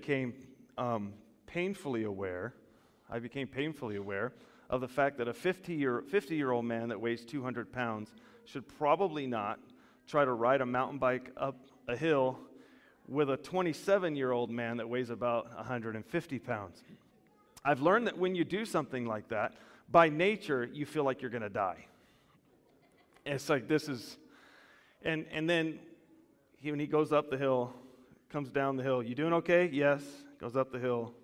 became um, painfully aware, I became painfully aware of the fact that a 50 year, 50 year old man that weighs 200 pounds should probably not try to ride a mountain bike up a hill with a 27 year old man that weighs about 150 pounds. I've learned that when you do something like that, by nature, you feel like you're going to die. It's like this is, and, and then he, when he goes up the hill, comes down the hill, you doing okay? Yes. Goes up the hill.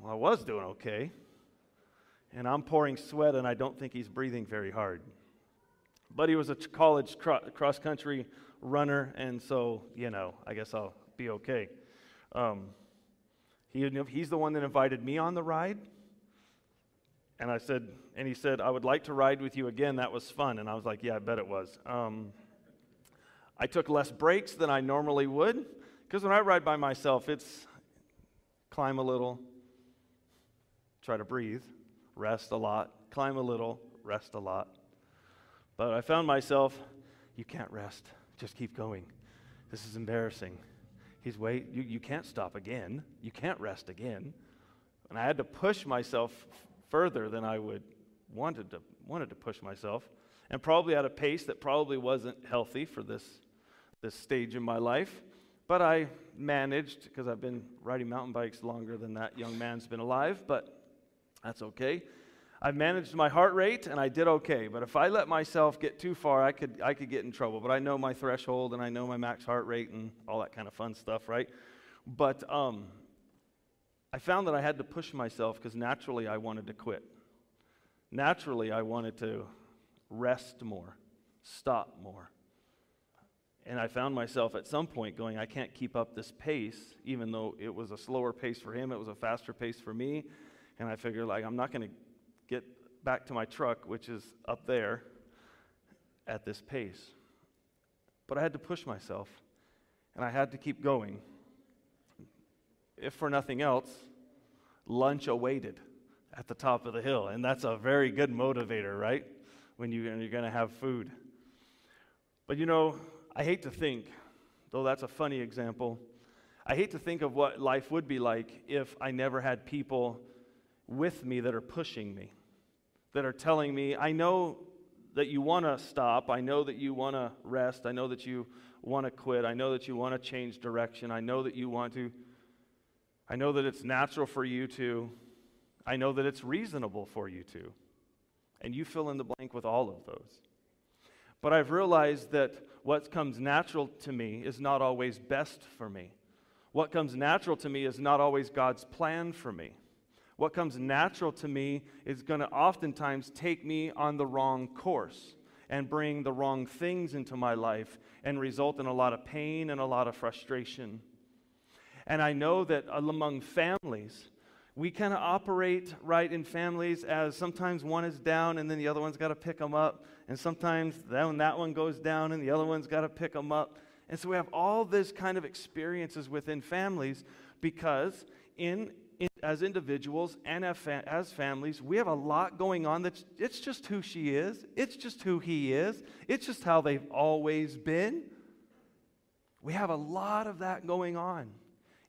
Well, I was doing okay. And I'm pouring sweat, and I don't think he's breathing very hard. But he was a college cross country runner, and so, you know, I guess I'll be okay. Um, he, he's the one that invited me on the ride. And I said, and he said, I would like to ride with you again. That was fun. And I was like, yeah, I bet it was. Um, I took less breaks than I normally would because when I ride by myself, it's climb a little, try to breathe, rest a lot, climb a little, rest a lot. But I found myself, you can't rest. Just keep going. This is embarrassing. He's wait, you, you can't stop again. You can't rest again. And I had to push myself further than I would wanted to wanted to push myself. And probably at a pace that probably wasn't healthy for this this stage in my life. But I managed because I've been riding mountain bikes longer than that young man's been alive, but that's okay. I managed my heart rate and I did okay. But if I let myself get too far, I could, I could get in trouble. But I know my threshold and I know my max heart rate and all that kind of fun stuff, right? But um, I found that I had to push myself because naturally I wanted to quit. Naturally, I wanted to rest more, stop more. And I found myself at some point going, I can't keep up this pace, even though it was a slower pace for him, it was a faster pace for me. And I figured, like, I'm not going to get back to my truck, which is up there, at this pace. But I had to push myself, and I had to keep going. If for nothing else, lunch awaited at the top of the hill. And that's a very good motivator, right? When, you, you're going to have food. But you know, I hate to think, though that's a funny example, I hate to think of what life would be like if I never had people with me that are pushing me, that are telling me, I know that you want to stop. I know that you want to rest. I know that you want to quit. I know that you want to change direction. I know that you want to. I know that it's natural for you to. I know that it's reasonable for you to. And you fill in the blank with all of those. But I've realized that what comes natural to me is not always best for me. What comes natural to me is not always God's plan for me. What comes natural to me is going to oftentimes take me on the wrong course and bring the wrong things into my life and result in a lot of pain and a lot of frustration. And I know that among families, we kind of operate right in families as sometimes one is down and then the other one's got to pick them up. And sometimes then that one goes down and the other one's got to pick them up. And so we have all this kind of experiences within families because in in, as individuals and as families, we have a lot going on that's it's just who she is. It's just who he is. It's just how they've always been. We have a lot of that going on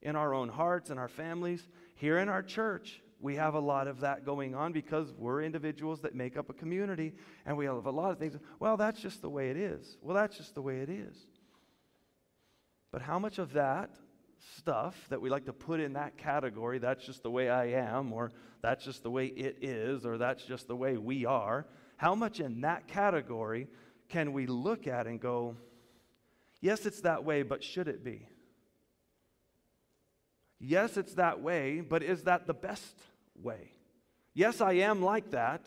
in our own hearts and our families. Here in our church, we have a lot of that going on because we're individuals that make up a community and we have a lot of things. Well, that's just the way it is. Well, that's just the way it is. But how much of that stuff that we like to put in that category, that's just the way I am, or that's just the way it is, or that's just the way we are, how much in that category can we look at and go, yes, it's that way, but should it be? Yes, it's that way, but is that the best way? Yes, I am like that,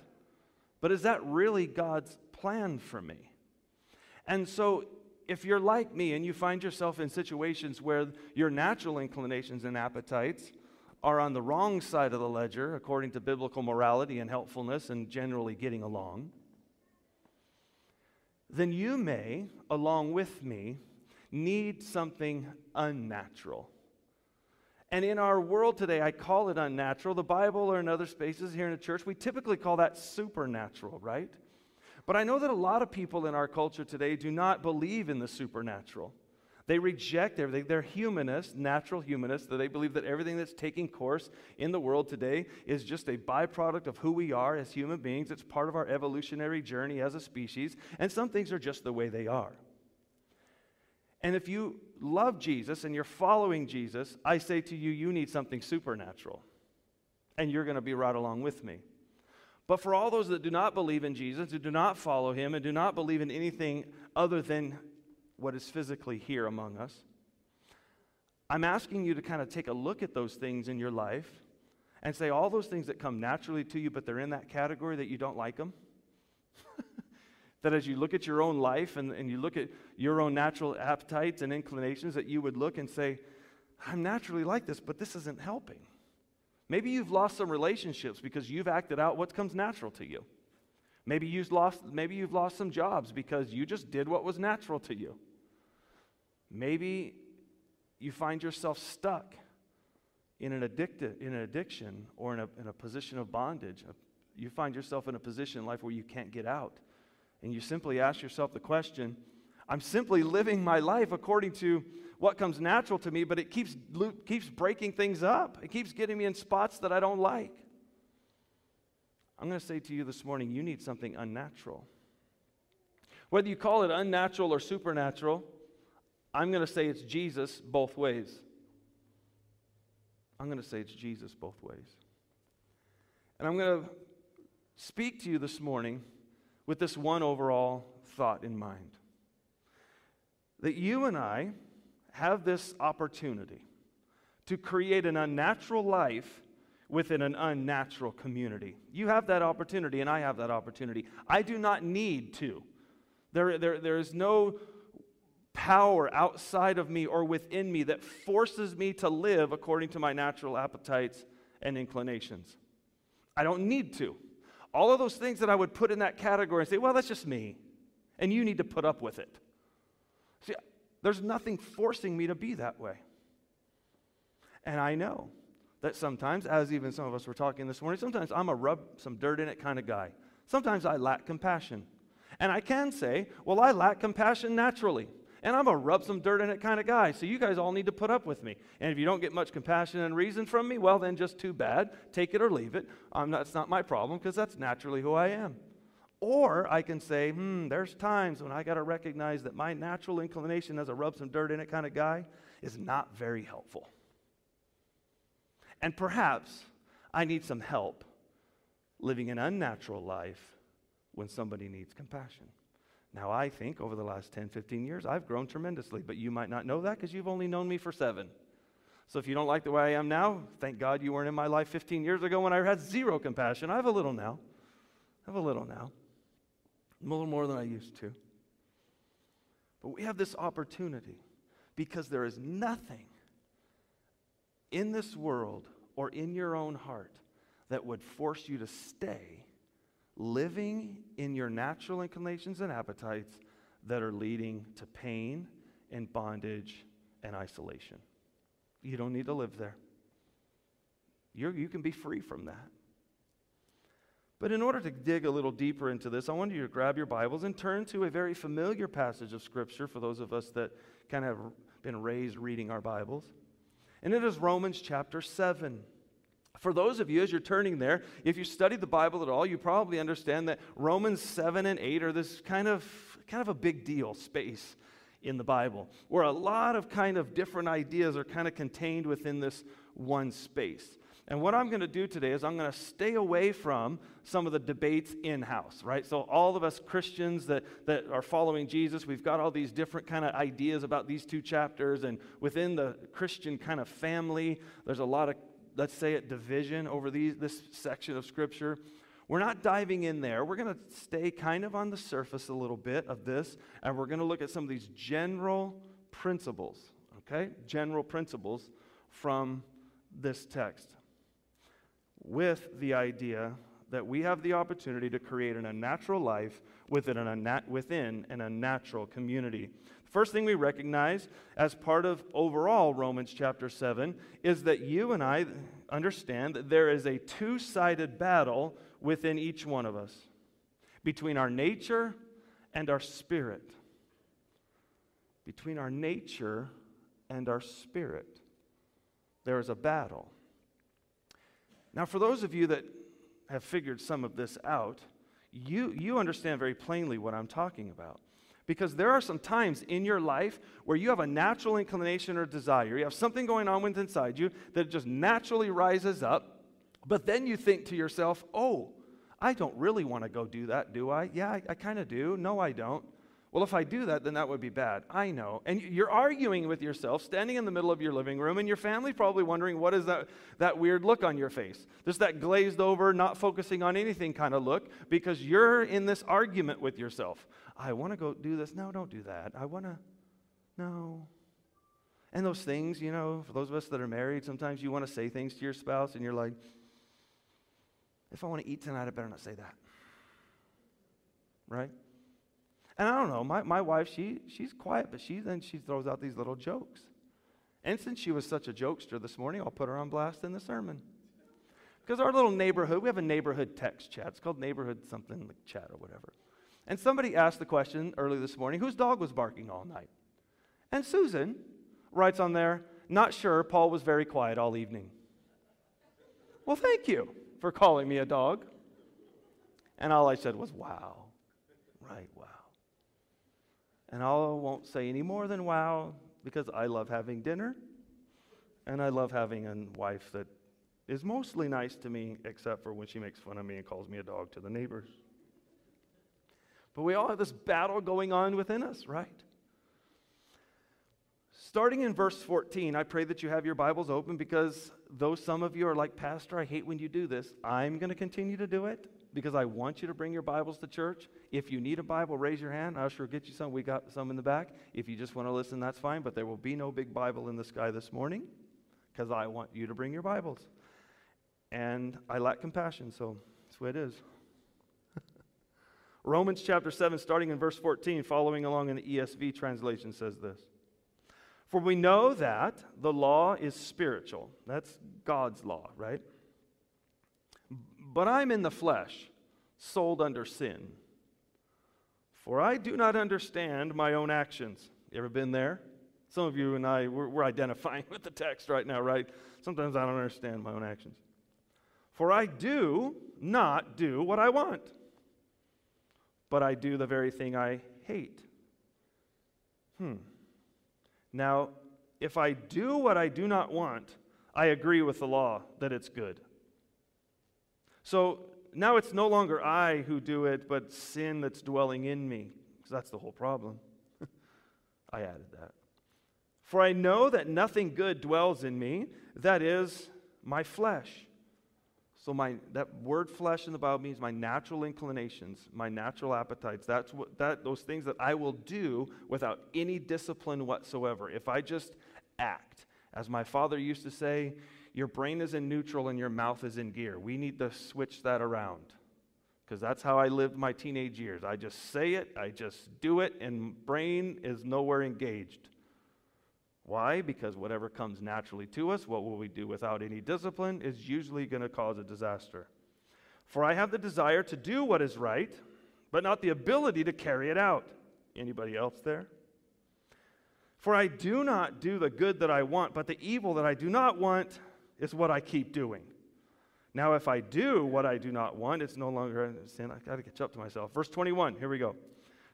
but is that really God's plan for me? And so if you're like me and you find yourself in situations where your natural inclinations and appetites are on the wrong side of the ledger according to biblical morality and helpfulness and generally getting along, then you may, along with me, need something unnatural. And in our world today, I call it unnatural. The Bible or in other spaces here in the church, we typically call that supernatural, right? But I know that a lot of people in our culture today do not believe in the supernatural. They reject everything. They're humanists, natural humanists, that they believe that everything that's taking course in the world today is just a byproduct of who we are as human beings. It's part of our evolutionary journey as a species, and some things are just the way they are. And if you love Jesus and you're following Jesus, I say to you, you need something supernatural. And you're going to be right along with me. But for all those that do not believe in Jesus, who do not follow him, and do not believe in anything other than what is physically here among us. I'm asking you to kind of take a look at those things in your life and say all those things that come naturally to you, but they're in that category that you don't like them. that as you look at your own life and, and you look at your own natural appetites and inclinations, that you would look and say, I'm naturally like this, but this isn't helping. Maybe you've lost some relationships because you've acted out what comes natural to you. Maybe you've lost, maybe you've lost some jobs because you just did what was natural to you. Maybe you find yourself stuck in an, addicti- in an addiction or in a, in a position of bondage. You find yourself in a position in life where you can't get out. And you simply ask yourself the question I'm simply living my life according to what comes natural to me, but it keeps, keeps breaking things up. It keeps getting me in spots that I don't like. I'm going to say to you this morning you need something unnatural. Whether you call it unnatural or supernatural, I'm going to say it's Jesus both ways. I'm going to say it's Jesus both ways. And I'm going to speak to you this morning with this one overall thought in mind that you and I have this opportunity to create an unnatural life within an unnatural community. You have that opportunity, and I have that opportunity. I do not need to. There, there, there is no power outside of me or within me that forces me to live according to my natural appetites and inclinations. I don't need to. All of those things that I would put in that category and say, well, that's just me, and you need to put up with it. See, there's nothing forcing me to be that way. And I know that sometimes, as even some of us were talking this morning, sometimes I'm a rub some dirt in it kind of guy. Sometimes I lack compassion. And I can say, well, I lack compassion naturally. And I'm a rub some dirt in it kind of guy. So you guys all need to put up with me. And if you don't get much compassion and reason from me, well, then just too bad. Take it or leave it. Um, that's not my problem because that's naturally who I am. Or I can say, hmm, there's times when I got to recognize that my natural inclination as a rub some dirt in it kind of guy is not very helpful. And perhaps I need some help living an unnatural life when somebody needs compassion. Now, I think over the last 10, 15 years, I've grown tremendously, but you might not know that because you've only known me for seven. So if you don't like the way I am now, thank God you weren't in my life 15 years ago when I had zero compassion. I have a little now. I have a little now. I'm A little more than I used to. But we have this opportunity because there is nothing in this world or in your own heart that would force you to stay living in your natural inclinations and appetites that are leading to pain and bondage and isolation. You don't need to live there. you you can be free from that. But in order to dig a little deeper into this, I want you to grab your Bibles and turn to a very familiar passage of Scripture for those of us that kind of have been raised reading our Bibles. And it is Romans chapter 7. For those of you, as you're turning there, if you studied the Bible at all, you probably understand that Romans 7 and 8 are this kind of, kind of a big deal space in the Bible, where a lot of kind of different ideas are kind of contained within this one space. And what I'm going to do today is I'm going to stay away from some of the debates in house, right? So, all of us Christians that, that are following Jesus, we've got all these different kind of ideas about these two chapters. And within the Christian kind of family, there's a lot of let's say it, division over these, this section of Scripture. We're not diving in there. We're going to stay kind of on the surface a little bit of this, and we're going to look at some of these general principles, okay? General principles from this text with the idea that we have the opportunity to create an unnatural life within an, unnat- within an unnatural community. First thing we recognize as part of overall Romans chapter 7 is that you and I understand that there is a two sided battle within each one of us between our nature and our spirit. between our nature and our spirit. There is a battle. Now, for those of you that have figured some of this out, you, you understand very plainly what I'm talking about. Because there are some times in your life where you have a natural inclination or desire. You have something going on within inside you that just naturally rises up, but then you think to yourself, oh, I don't really want to go do that, do I? Yeah, I, I kind of do. No, I don't. Well, if I do that, then that would be bad. I know. And you're arguing with yourself, standing in the middle of your living room, and your family probably wondering, what is that, that weird look on your face? Just that glazed over, not focusing on anything kind of look, because you're in this argument with yourself. I want to go do this. No, don't do that. I want to, no. And those things, you know, for those of us that are married, sometimes you want to say things to your spouse, and you're like, if I want to eat tonight, I better not say that. Right? And I don't know, my, my wife, she, she's quiet, but she then she throws out these little jokes. And since she was such a jokester this morning, I'll put her on blast in the sermon. Because our little neighborhood, we have a neighborhood text chat. It's called neighborhood something like chat or whatever. And somebody asked the question early this morning whose dog was barking all night? And Susan writes on there, not sure, Paul was very quiet all evening. Well, thank you for calling me a dog. And all I said was, wow. Right, wow. And I won't say any more than wow because I love having dinner and I love having a wife that is mostly nice to me except for when she makes fun of me and calls me a dog to the neighbors. But we all have this battle going on within us, right? Starting in verse 14, I pray that you have your Bibles open because though some of you are like, Pastor, I hate when you do this, I'm going to continue to do it because I want you to bring your Bibles to church. If you need a Bible, raise your hand. I'll sure get you some. We got some in the back. If you just want to listen, that's fine. But there will be no big Bible in the sky this morning because I want you to bring your Bibles. And I lack compassion, so that's the way it is. Romans chapter 7, starting in verse 14, following along in the ESV translation, says this For we know that the law is spiritual. That's God's law, right? But I'm in the flesh, sold under sin. For I do not understand my own actions. You ever been there? Some of you and I, we're, we're, identifying with the text right now, right? Sometimes I don't understand my own actions. For I do not do what I want, but I do the very thing I hate. Hmm. Now, if I do what I do not want, I agree with the law that it's good. So now it's no longer I who do it, but sin that's dwelling in me. Because that's the whole problem. I added that. For I know that nothing good dwells in me, that is, my flesh. So my that word flesh in the Bible means my natural inclinations, my natural appetites. That's what that those things that I will do without any discipline whatsoever. If I just act. As my father used to say, your brain is in neutral and your mouth is in gear. We need to switch that around because that's how I lived my teenage years. I just say it, I just do it, and brain is nowhere engaged. Why? Because whatever comes naturally to us, what will we do without any discipline, is usually going to cause a disaster. For I have the desire to do what is right, but not the ability to carry it out. Anybody else there? For I do not do the good that I want, but the evil that I do not want, is what I keep doing. Now, if I do what I do not want, it's no longer sin. I got to catch up to myself. Verse 21, here we go.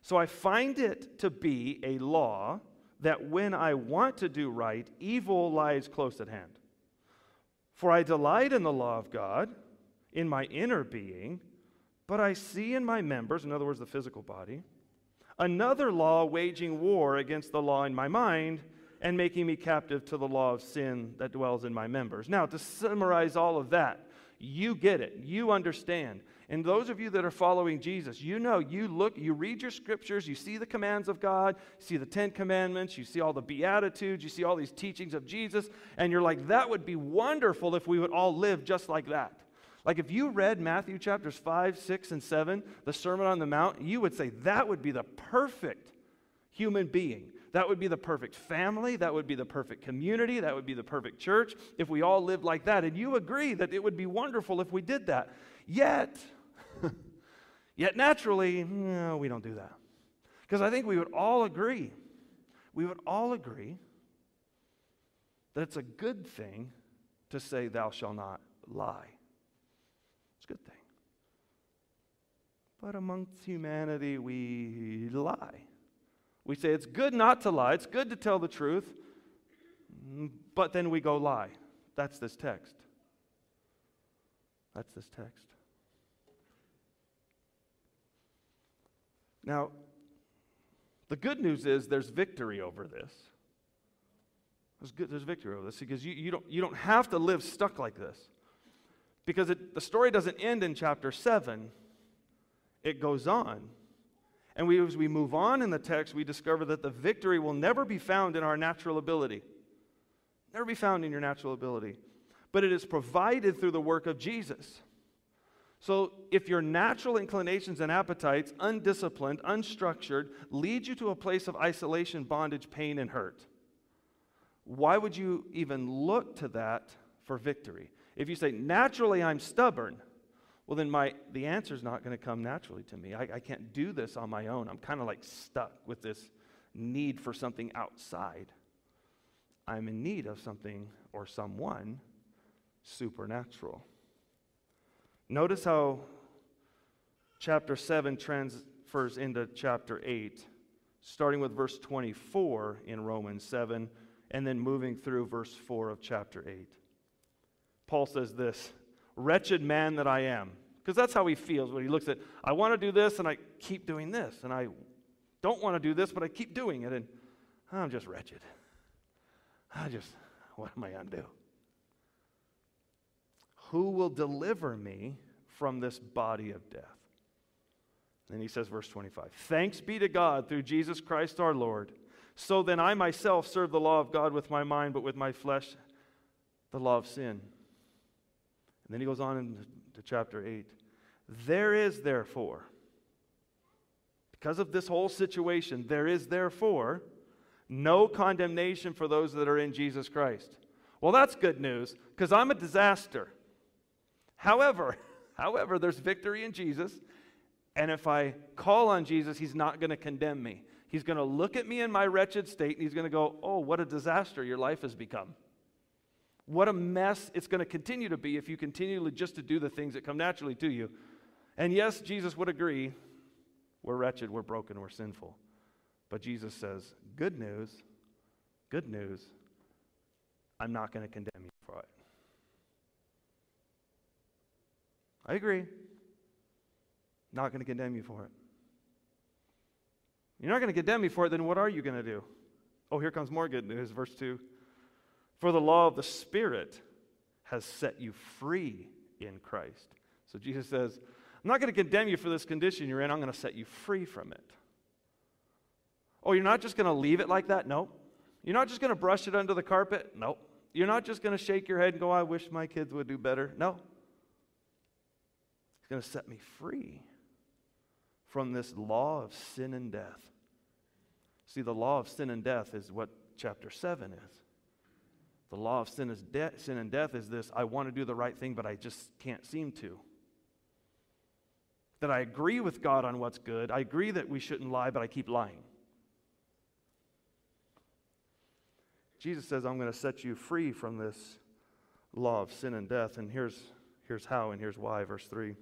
So I find it to be a law that when I want to do right, evil lies close at hand. For I delight in the law of God in my inner being, but I see in my members, in other words, the physical body, another law waging war against the law in my mind and making me captive to the law of sin that dwells in my members. Now, to summarize all of that, you get it. You understand. And those of you that are following Jesus, you know, you look, you read your scriptures, you see the commands of God, you see the Ten Commandments, you see all the Beatitudes, you see all these teachings of Jesus, and you're like, that would be wonderful if we would all live just like that. Like if you read Matthew chapters 5, 6, and 7, the Sermon on the Mount, you would say that would be the perfect human being that would be the perfect family. That would be the perfect community. That would be the perfect church if we all lived like that. And you agree that it would be wonderful if we did that. Yet, yet naturally, no, we don't do that. Because I think we would all agree. we would all agree that it's a good thing to say, Thou shalt not lie. It's a good thing. But amongst humanity, we lie. We say it's good not to lie, it's good to tell the truth, but then we go lie. That's this text. That's this text. Now, the good news is there's victory over this. There's, good, there's victory over this because you, you, don't, you don't have to live stuck like this. Because it, the story doesn't end in chapter 7, it goes on. And we, as we move on in the text, we discover that the victory will never be found in our natural ability. Never be found in your natural ability. But it is provided through the work of Jesus. So, if your natural inclinations and appetites, undisciplined, unstructured, lead you to a place of isolation, bondage, pain, and hurt, why would you even look to that for victory? If you say, naturally I'm stubborn, well, then my, the answer is not going to come naturally to me. I, I can't do this on my own. I'm kind of like stuck with this need for something outside. I'm in need of something or someone supernatural. Notice how chapter 7 transfers into chapter 8, starting with verse 24 in Romans 7, and then moving through verse 4 of chapter 8. Paul says this Wretched man that I am. Because that's how he feels when he looks at, I want to do this and I keep doing this, and I don't want to do this, but I keep doing it, and ah, I'm just wretched. I just, what am I going to do? Who will deliver me from this body of death? Then he says, verse 25 Thanks be to God through Jesus Christ our Lord. So then I myself serve the law of God with my mind, but with my flesh, the law of sin. And then he goes on into chapter 8. There is therefore, because of this whole situation, there is therefore no condemnation for those that are in Jesus Christ. Well, that's good news because I'm a disaster. However, however, there's victory in Jesus, and if I call on Jesus, he's not going to condemn me. He's going to look at me in my wretched state and he's going to go, "Oh, what a disaster your life has become." What a mess it's going to continue to be if you continue just to do the things that come naturally to you. And yes, Jesus would agree we're wretched, we're broken, we're sinful. But Jesus says, Good news, good news, I'm not going to condemn you for it. I agree. Not going to condemn you for it. You're not going to condemn me for it, then what are you going to do? Oh, here comes more good news. Verse 2 For the law of the Spirit has set you free in Christ. So Jesus says, I'm not going to condemn you for this condition you're in, I'm going to set you free from it. Oh, you're not just going to leave it like that? No. You're not just going to brush it under the carpet? No. You're not just going to shake your head and go, I wish my kids would do better? No. He's going to set me free from this law of sin and death. See, the law of sin and death is what chapter 7 is. The law of sin, is de- sin and death is this I want to do the right thing, but I just can't seem to. That I agree with God on what's good. I agree that we shouldn't lie, but I keep lying. Jesus says, I'm going to set you free from this law of sin and death. And here's, here's how and here's why. Verse 3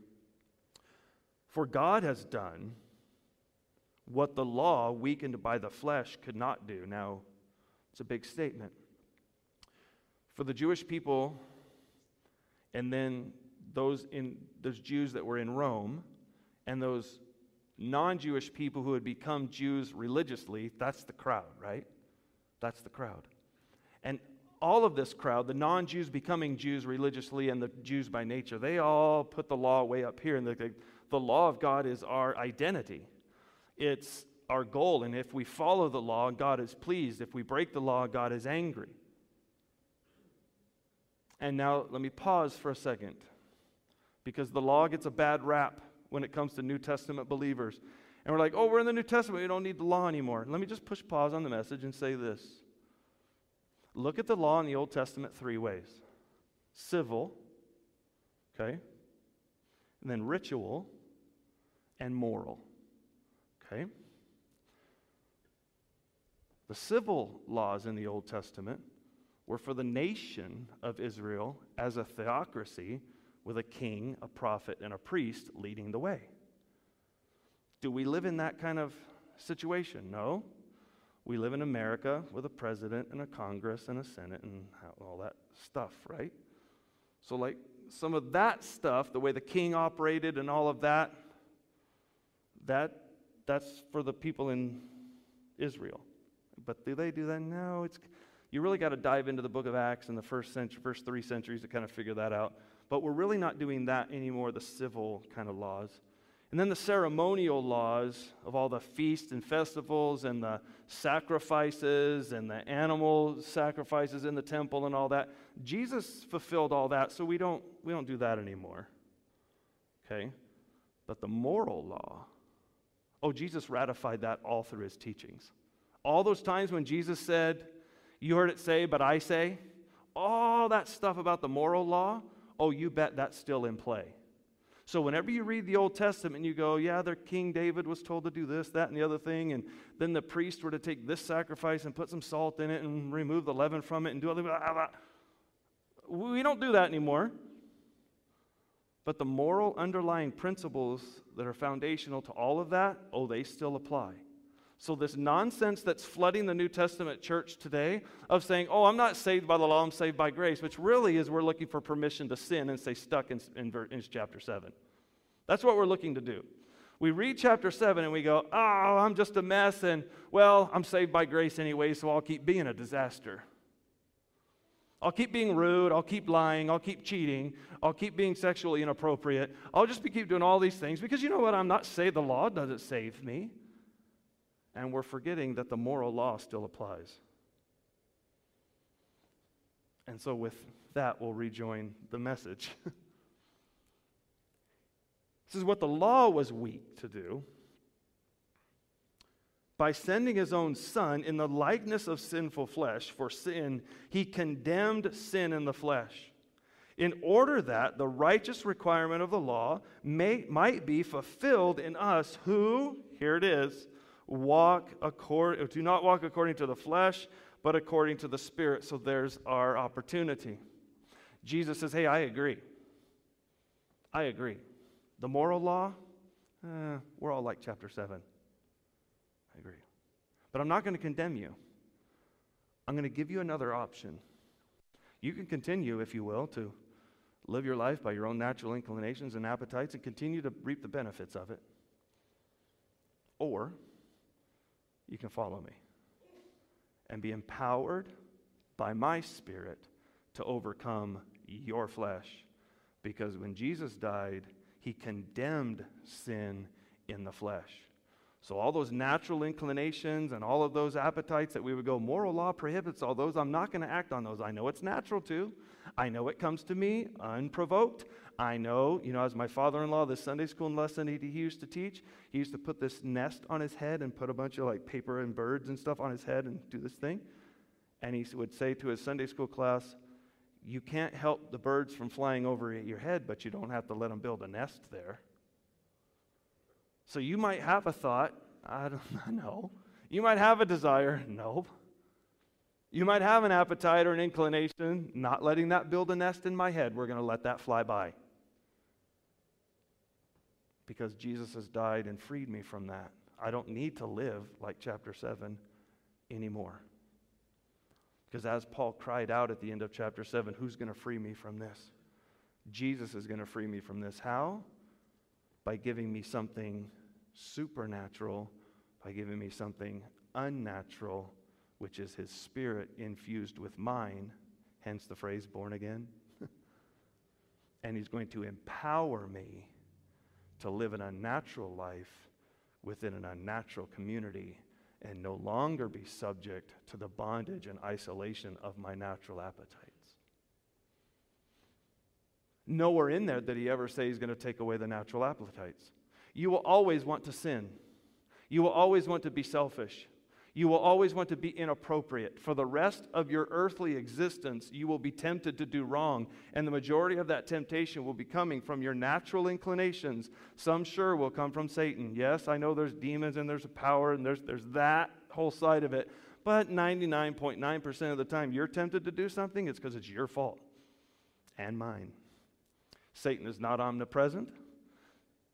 For God has done what the law, weakened by the flesh, could not do. Now, it's a big statement. For the Jewish people, and then those, in, those Jews that were in Rome, and those non Jewish people who had become Jews religiously, that's the crowd, right? That's the crowd. And all of this crowd, the non Jews becoming Jews religiously and the Jews by nature, they all put the law way up here. And the, the law of God is our identity, it's our goal. And if we follow the law, God is pleased. If we break the law, God is angry. And now let me pause for a second because the law gets a bad rap when it comes to New Testament believers. And we're like, oh, we're in the New Testament. We don't need the law anymore. Let me just push pause on the message and say this Look at the law in the Old Testament three ways civil, okay, and then ritual and moral, okay. The civil laws in the Old Testament were for the nation of Israel as a theocracy with a king, a prophet, and a priest leading the way. Do we live in that kind of situation? No. We live in America with a president and a Congress and a Senate and all that stuff, right? So, like, some of that stuff, the way the king operated and all of that, that that's for the people in Israel. But do they do that? No, it's you really got to dive into the book of Acts in the first century, first three centuries to kind of figure that out. But we're really not doing that anymore, the civil kind of laws. And then the ceremonial laws of all the feasts and festivals and the sacrifices and the animal sacrifices in the temple and all that. Jesus fulfilled all that, so we don't, we don't do that anymore. Okay? But the moral law, oh, Jesus ratified that all through his teachings. All those times when Jesus said, You heard it say, but I say, all that stuff about the moral law, oh, you bet that's still in play. So whenever you read the Old Testament, and you go, yeah, their King David was told to do this, that, and the other thing, and then the priests were to take this sacrifice and put some salt in it and remove the leaven from it and do all that. We don't do that anymore. But the moral underlying principles that are foundational to all of that, oh, they still apply. So, this nonsense that's flooding the New Testament church today of saying, oh, I'm not saved by the law, I'm saved by grace, which really is we're looking for permission to sin and stay stuck in, in, in chapter 7. That's what we're looking to do. We read chapter 7 and we go, oh, I'm just a mess, and well, I'm saved by grace anyway, so I'll keep being a disaster. I'll keep being rude. I'll keep lying. I'll keep cheating. I'll keep being sexually inappropriate. I'll just be keep doing all these things because you know what? I'm not saved. The law doesn't save me and we're forgetting that the moral law still applies. And so, with that, we'll rejoin the message. this is what the law was weak to do. By sending his own son in the likeness of sinful flesh for sin, he condemned sin in the flesh, in order that the righteous requirement of the law may, might be fulfilled in us who, here it is, walk according, do not walk according to the flesh, but according to the Spirit. So there's our opportunity. Jesus says, Hey, I agree. I agree. The moral law, eh, we're all like chapter 7. I agree. But I'm not going to condemn you. I'm going to give you another option. You can continue, if you will, to live your life by your own natural inclinations and appetites and continue to reap the benefits of it. Or you can follow me and be empowered by my spirit to overcome your flesh. Because when Jesus died, he condemned sin in the flesh. So, all those natural inclinations and all of those appetites that we would go, moral law prohibits all those. I'm not going to act on those. I know it's natural to. I know it comes to me unprovoked. I know, you know, as my father in law, this Sunday school lesson he, he used to teach, he used to put this nest on his head and put a bunch of like paper and birds and stuff on his head and do this thing. And he would say to his Sunday school class, You can't help the birds from flying over your head, but you don't have to let them build a nest there. So you might have a thought, I don't know. You might have a desire, nope. You might have an appetite or an inclination, not letting that build a nest in my head. We're going to let that fly by because Jesus has died and freed me from that. I don't need to live like chapter 7 anymore. Because as Paul cried out at the end of chapter 7, who's going to free me from this? Jesus is going to free me from this. How? By giving me something supernatural, by giving me something unnatural, which is his spirit infused with mine, hence the phrase born again. and he's going to empower me to live an unnatural life within an unnatural community and no longer be subject to the bondage and isolation of my natural appetites. Nowhere in there did he ever say he's going to take away the natural appetites. You will always want to sin. You will always want to be selfish. You will always want to be inappropriate. For the rest of your earthly existence, you will be tempted to do wrong. And the majority of that temptation will be coming from your natural inclinations. Some sure will come from Satan. Yes, I know there's demons and there's a power and there's, there's that whole side of it. But 99.9% of the time you're tempted to do something, it's because it's your fault and mine. Satan is not omnipresent,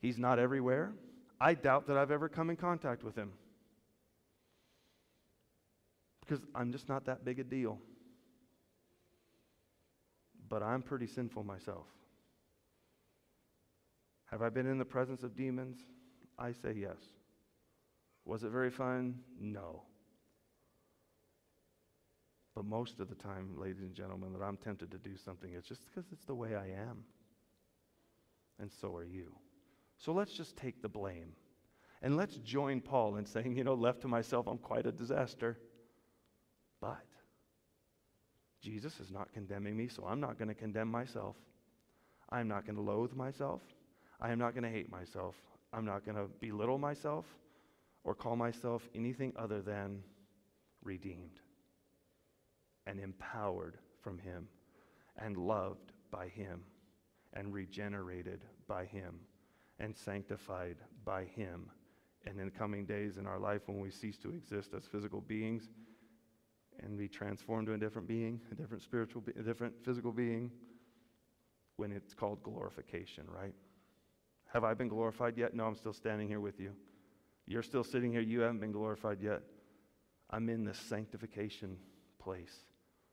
he's not everywhere. I doubt that I've ever come in contact with him because I'm just not that big a deal. But I'm pretty sinful myself. Have I been in the presence of demons? I say yes. Was it very fun? No. But most of the time, ladies and gentlemen, that I'm tempted to do something, it's just because it's the way I am. And so are you. So let's just take the blame. And let's join Paul in saying, you know, left to myself, I'm quite a disaster. But Jesus is not condemning me, so I'm not going to condemn myself. I'm not going to loathe myself. I am not going to hate myself. I'm not going to belittle myself or call myself anything other than redeemed and empowered from Him and loved by Him and regenerated by Him and sanctified by Him. And in coming days in our life, when we cease to exist as physical beings and be transformed to a different being, a different spiritual, be- a different physical being, when it's called glorification, right? Have I been glorified yet? No, I'm still standing here with you. You're still sitting here. You haven't been glorified yet. I'm in the sanctification place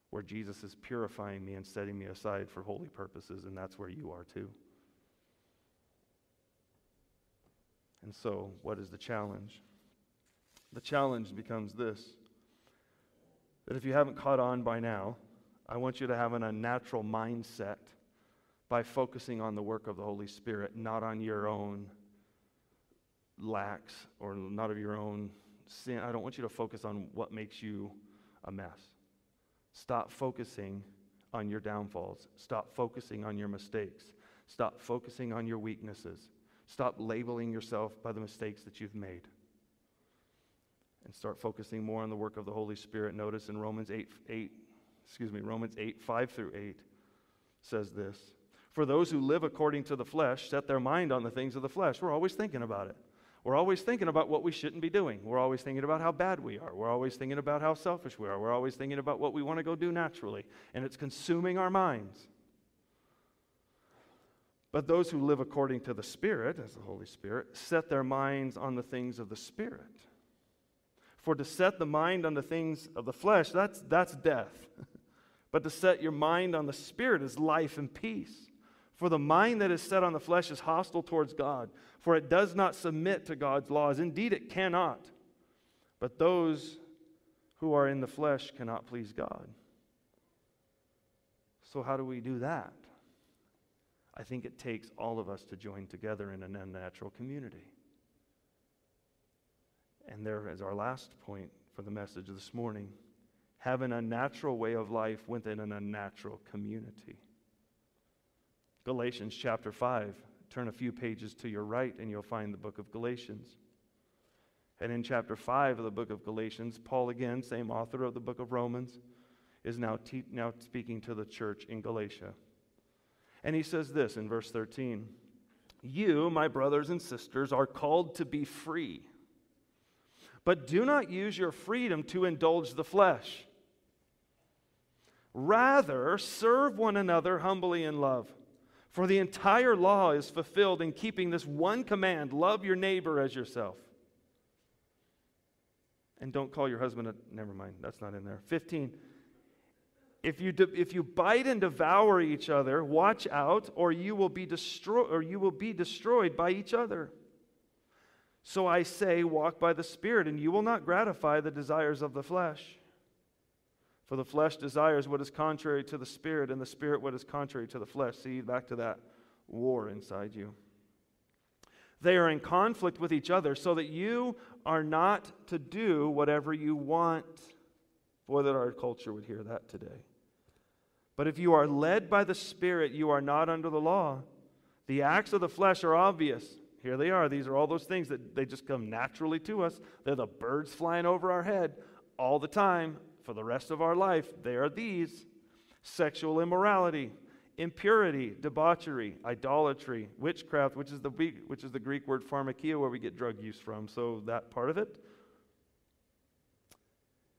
where Jesus is purifying me and setting me aside for holy purposes, and that's where you are too. And so, what is the challenge? The challenge becomes this that if you haven't caught on by now, I want you to have an unnatural mindset by focusing on the work of the Holy Spirit, not on your own lacks or not of your own sin. I don't want you to focus on what makes you a mess. Stop focusing on your downfalls. Stop focusing on your mistakes. Stop focusing on your weaknesses. Stop labeling yourself by the mistakes that you've made. And start focusing more on the work of the Holy Spirit. Notice in Romans 8, 8 excuse me, Romans 8, 5 through 8 says this. For those who live according to the flesh set their mind on the things of the flesh. We're always thinking about it. We're always thinking about what we shouldn't be doing. We're always thinking about how bad we are. We're always thinking about how selfish we are. We're always thinking about what we want to go do naturally. And it's consuming our minds. But those who live according to the Spirit, as the Holy Spirit, set their minds on the things of the Spirit. For to set the mind on the things of the flesh, that's, that's death. but to set your mind on the Spirit is life and peace. For the mind that is set on the flesh is hostile towards God, for it does not submit to God's laws. Indeed, it cannot. But those who are in the flesh cannot please God. So, how do we do that? I think it takes all of us to join together in an unnatural community. And there is our last point for the message this morning have an unnatural way of life within an unnatural community. Galatians chapter 5. Turn a few pages to your right and you'll find the book of Galatians. And in chapter 5 of the book of Galatians, Paul, again, same author of the book of Romans, is now, te- now speaking to the church in Galatia. And he says this in verse 13 You, my brothers and sisters, are called to be free. But do not use your freedom to indulge the flesh. Rather, serve one another humbly in love. For the entire law is fulfilled in keeping this one command love your neighbor as yourself. And don't call your husband a, never mind, that's not in there. 15. If you, de, if you bite and devour each other, watch out, or you will be destroyed, or you will be destroyed by each other. So I say, walk by the Spirit, and you will not gratify the desires of the flesh. For the flesh desires what is contrary to the spirit, and the spirit what is contrary to the flesh. See, back to that war inside you. They are in conflict with each other, so that you are not to do whatever you want. Boy, that our culture would hear that today. But if you are led by the Spirit, you are not under the law. The acts of the flesh are obvious. Here they are. These are all those things that they just come naturally to us. They're the birds flying over our head all the time for the rest of our life, they are these sexual immorality, impurity, debauchery, idolatry, witchcraft, which is the, which is the Greek word pharmakia, where we get drug use from. So that part of it.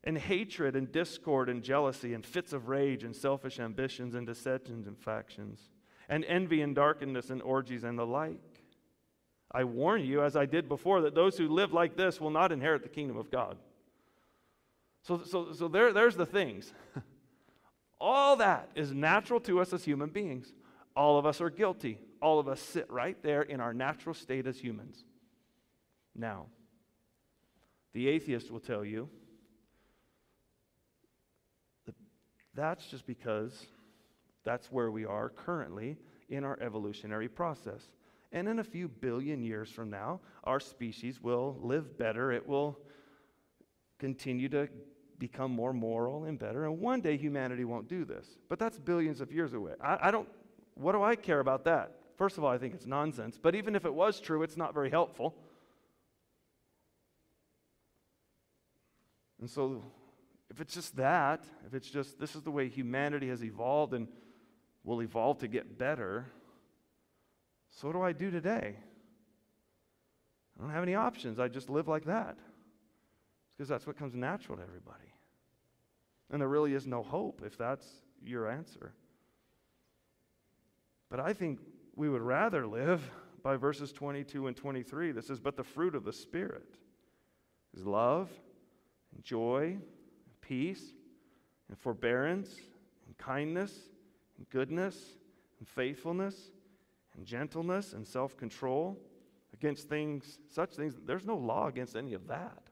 and hatred and discord and jealousy and fits of rage and selfish ambitions and dissensions and factions and envy and darkness and orgies and the like. I warn you, as I did before, that those who live like this will not inherit the kingdom of God. So, so, so there, there's the things. All that is natural to us as human beings. All of us are guilty. All of us sit right there in our natural state as humans. Now, the atheist will tell you that that's just because that's where we are currently in our evolutionary process. And in a few billion years from now, our species will live better. It will continue to become more moral and better. And one day humanity won't do this. But that's billions of years away. I, I, don't, what do I care about that? First of all, I think it's nonsense. But even if it was true, it's not very helpful. And so, if it's just that, if it's just this is the way humanity has evolved and will evolve to get better, so what do I do today? I don't have any options. I just live like that because that's what comes natural to everybody. And there really is no hope if that's your answer. But I think we would rather live by verses 22 and 23. This is but the fruit of the Spirit is love, and joy, and peace, and forbearance, and kindness, and goodness, and faithfulness, and gentleness, and self control. Against things, such things, there's no law against any of that.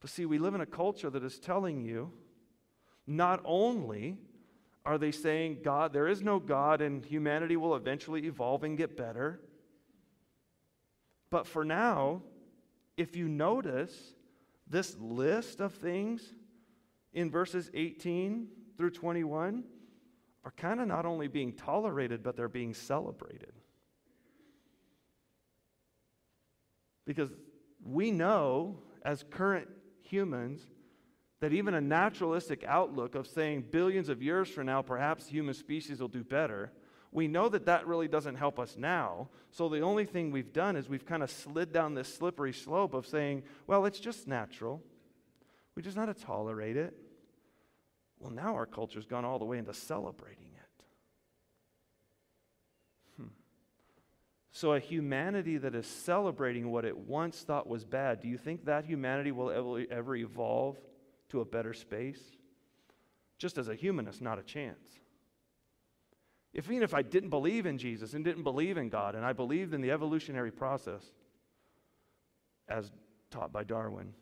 But see, we live in a culture that is telling you not only are they saying God, there is no God and humanity will eventually evolve and get better, but for now, if you notice this list of things in verses 18 through 21 are kind of not only being tolerated, but they're being celebrated. Because we know as current humans that even a naturalistic outlook of saying billions of years from now, perhaps human species will do better, we know that that really doesn't help us now. So the only thing we've done is we've kind of slid down this slippery slope of saying, well, it's just natural. We just how to tolerate it. Well, now our culture's gone all the way into celebrating it. Hmm. So, a humanity that is celebrating what it once thought was bad, do you think that humanity will ever, ever evolve to a better space? Just as a humanist, not a chance. If even if I didn't believe in Jesus and didn't believe in God and I believed in the evolutionary process as taught by Darwin,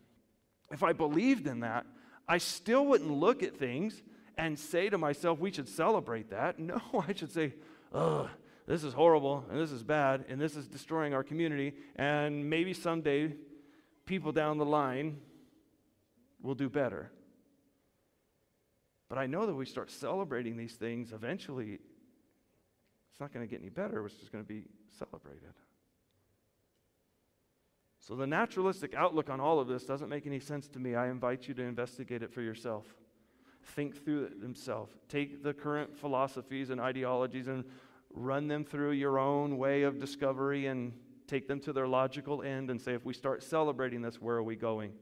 if I believed in that, I still wouldn't look at things and say to myself, we should celebrate that. No, I should say, ugh, this is horrible and this is bad and this is destroying our community. And maybe someday people down the line will do better. But I know that we start celebrating these things, eventually it's not going to get any better. It's just going to be celebrated. So, the naturalistic outlook on all of this doesn't make any sense to me. I invite you to investigate it for yourself. Think through it yourself. Take the current philosophies and ideologies and run them through your own way of discovery and take them to their logical end and say, if we start celebrating this, where are we going?